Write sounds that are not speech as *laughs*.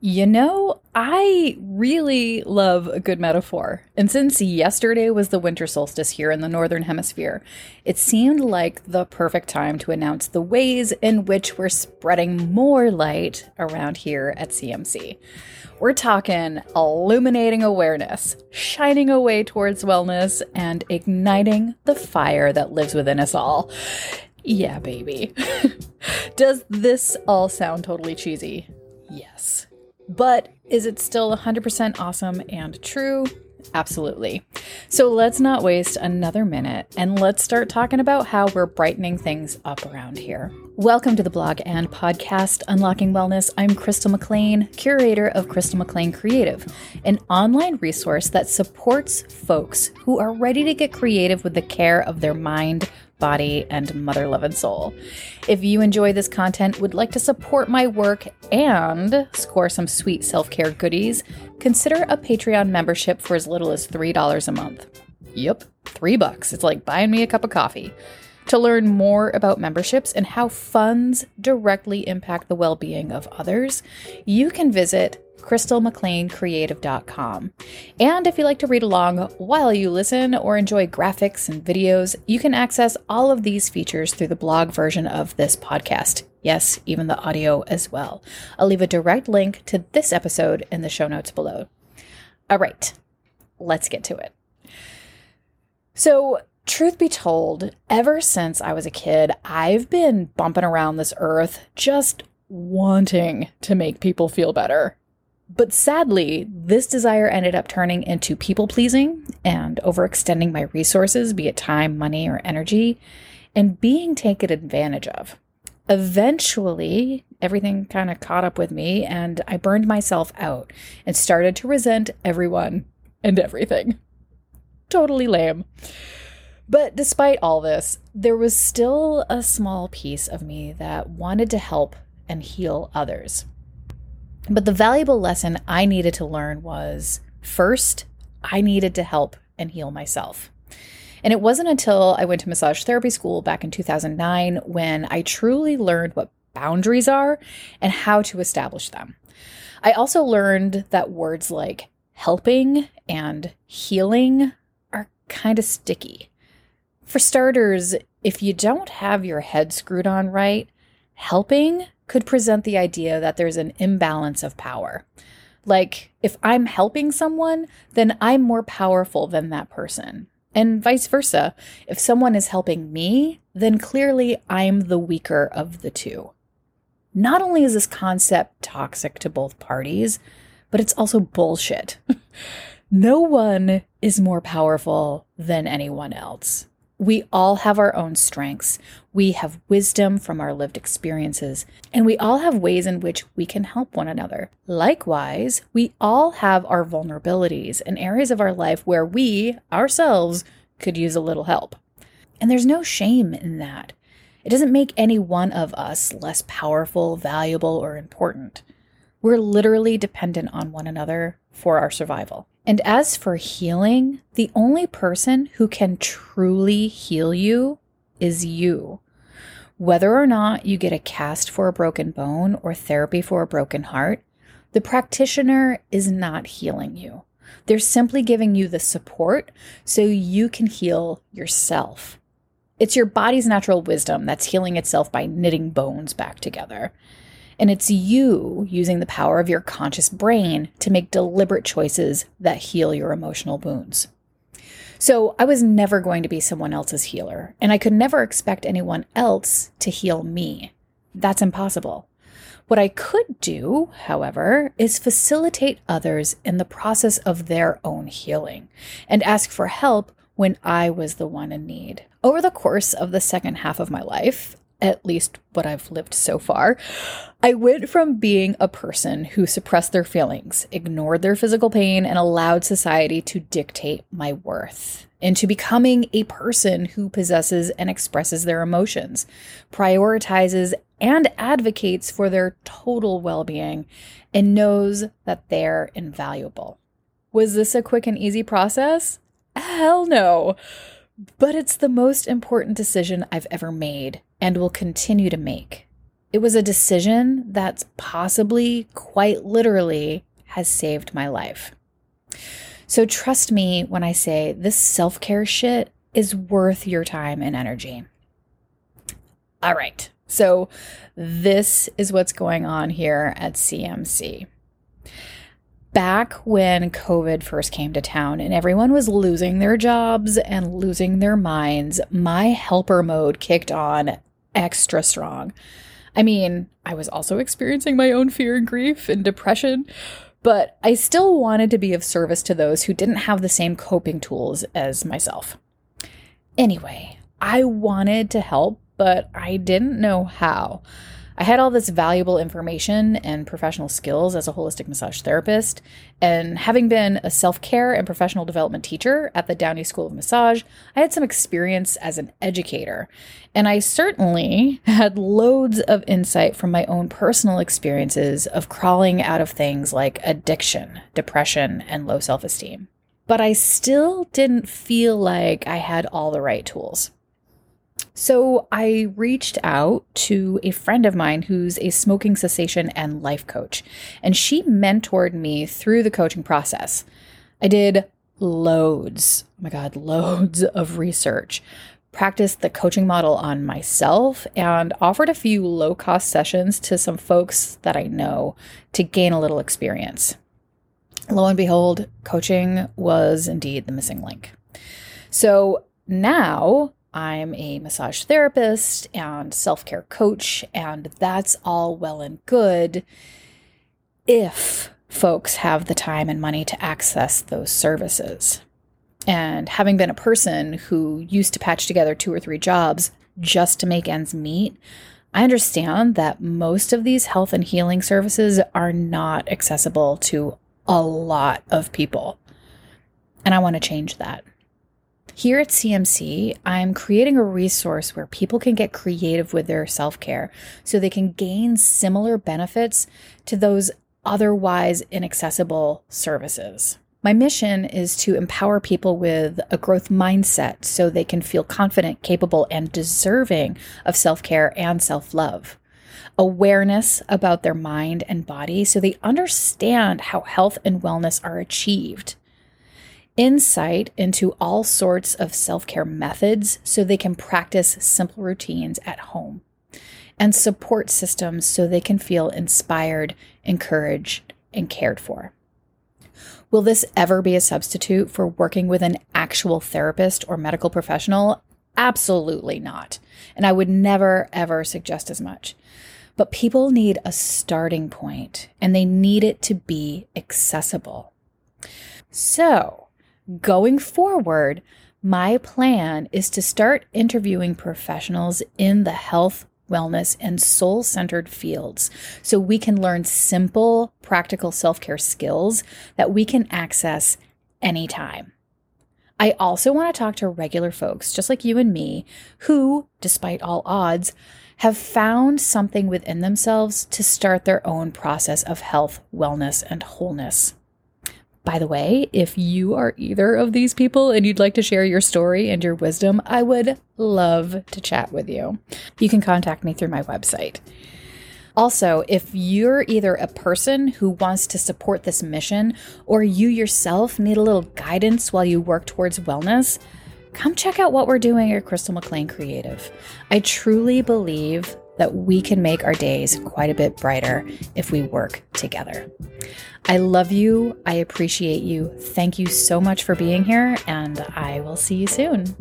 You know, I really love a good metaphor. And since yesterday was the winter solstice here in the Northern Hemisphere, it seemed like the perfect time to announce the ways in which we're spreading more light around here at CMC. We're talking illuminating awareness, shining a way towards wellness, and igniting the fire that lives within us all. Yeah, baby. *laughs* Does this all sound totally cheesy? Yes. But is it still 100% awesome and true? Absolutely. So let's not waste another minute and let's start talking about how we're brightening things up around here. Welcome to the blog and podcast Unlocking Wellness. I'm Crystal McLean, curator of Crystal McLean Creative, an online resource that supports folks who are ready to get creative with the care of their mind, body, and mother love and soul. If you enjoy this content, would like to support my work, and score some sweet self care goodies, consider a Patreon membership for as little as $3 a month. Yep, three bucks. It's like buying me a cup of coffee. To learn more about memberships and how funds directly impact the well being of others, you can visit crystalmcleancreative.com. And if you like to read along while you listen or enjoy graphics and videos, you can access all of these features through the blog version of this podcast. Yes, even the audio as well. I'll leave a direct link to this episode in the show notes below. All right, let's get to it. So, truth be told, ever since I was a kid, I've been bumping around this earth just wanting to make people feel better. But sadly, this desire ended up turning into people pleasing and overextending my resources, be it time, money, or energy, and being taken advantage of. Eventually, everything kind of caught up with me, and I burned myself out and started to resent everyone and everything. Totally lame. But despite all this, there was still a small piece of me that wanted to help and heal others. But the valuable lesson I needed to learn was first, I needed to help and heal myself. And it wasn't until I went to massage therapy school back in 2009 when I truly learned what boundaries are and how to establish them. I also learned that words like helping and healing are kind of sticky. For starters, if you don't have your head screwed on right, helping could present the idea that there's an imbalance of power. Like, if I'm helping someone, then I'm more powerful than that person. And vice versa. If someone is helping me, then clearly I'm the weaker of the two. Not only is this concept toxic to both parties, but it's also bullshit. *laughs* no one is more powerful than anyone else. We all have our own strengths. We have wisdom from our lived experiences, and we all have ways in which we can help one another. Likewise, we all have our vulnerabilities and areas of our life where we, ourselves, could use a little help. And there's no shame in that. It doesn't make any one of us less powerful, valuable, or important. We're literally dependent on one another for our survival. And as for healing, the only person who can truly heal you is you. Whether or not you get a cast for a broken bone or therapy for a broken heart, the practitioner is not healing you. They're simply giving you the support so you can heal yourself. It's your body's natural wisdom that's healing itself by knitting bones back together. And it's you using the power of your conscious brain to make deliberate choices that heal your emotional wounds. So I was never going to be someone else's healer, and I could never expect anyone else to heal me. That's impossible. What I could do, however, is facilitate others in the process of their own healing and ask for help when I was the one in need. Over the course of the second half of my life, at least what I've lived so far, I went from being a person who suppressed their feelings, ignored their physical pain, and allowed society to dictate my worth, into becoming a person who possesses and expresses their emotions, prioritizes and advocates for their total well being, and knows that they're invaluable. Was this a quick and easy process? Hell no. But it's the most important decision I've ever made and will continue to make. It was a decision that's possibly, quite literally, has saved my life. So trust me when I say this self care shit is worth your time and energy. All right, so this is what's going on here at CMC. Back when COVID first came to town and everyone was losing their jobs and losing their minds, my helper mode kicked on extra strong. I mean, I was also experiencing my own fear and grief and depression, but I still wanted to be of service to those who didn't have the same coping tools as myself. Anyway, I wanted to help, but I didn't know how. I had all this valuable information and professional skills as a holistic massage therapist. And having been a self care and professional development teacher at the Downey School of Massage, I had some experience as an educator. And I certainly had loads of insight from my own personal experiences of crawling out of things like addiction, depression, and low self esteem. But I still didn't feel like I had all the right tools. So I reached out to a friend of mine who's a smoking cessation and life coach, and she mentored me through the coaching process. I did loads, oh my God, loads *laughs* of research, practiced the coaching model on myself, and offered a few low cost sessions to some folks that I know to gain a little experience. Lo and behold, coaching was indeed the missing link. So now I'm a massage therapist and self care coach, and that's all well and good if folks have the time and money to access those services. And having been a person who used to patch together two or three jobs just to make ends meet, I understand that most of these health and healing services are not accessible to a lot of people. And I want to change that. Here at CMC, I'm creating a resource where people can get creative with their self care so they can gain similar benefits to those otherwise inaccessible services. My mission is to empower people with a growth mindset so they can feel confident, capable, and deserving of self care and self love. Awareness about their mind and body so they understand how health and wellness are achieved insight into all sorts of self care methods so they can practice simple routines at home, and support systems so they can feel inspired, encouraged, and cared for. Will this ever be a substitute for working with an actual therapist or medical professional? Absolutely not. And I would never, ever suggest as much. But people need a starting point and they need it to be accessible. So, Going forward, my plan is to start interviewing professionals in the health, wellness, and soul centered fields so we can learn simple, practical self care skills that we can access anytime. I also want to talk to regular folks, just like you and me, who, despite all odds, have found something within themselves to start their own process of health, wellness, and wholeness. By the way, if you are either of these people and you'd like to share your story and your wisdom, I would love to chat with you. You can contact me through my website. Also, if you're either a person who wants to support this mission or you yourself need a little guidance while you work towards wellness, come check out what we're doing at Crystal McLean Creative. I truly believe that we can make our days quite a bit brighter if we work together. I love you. I appreciate you. Thank you so much for being here, and I will see you soon.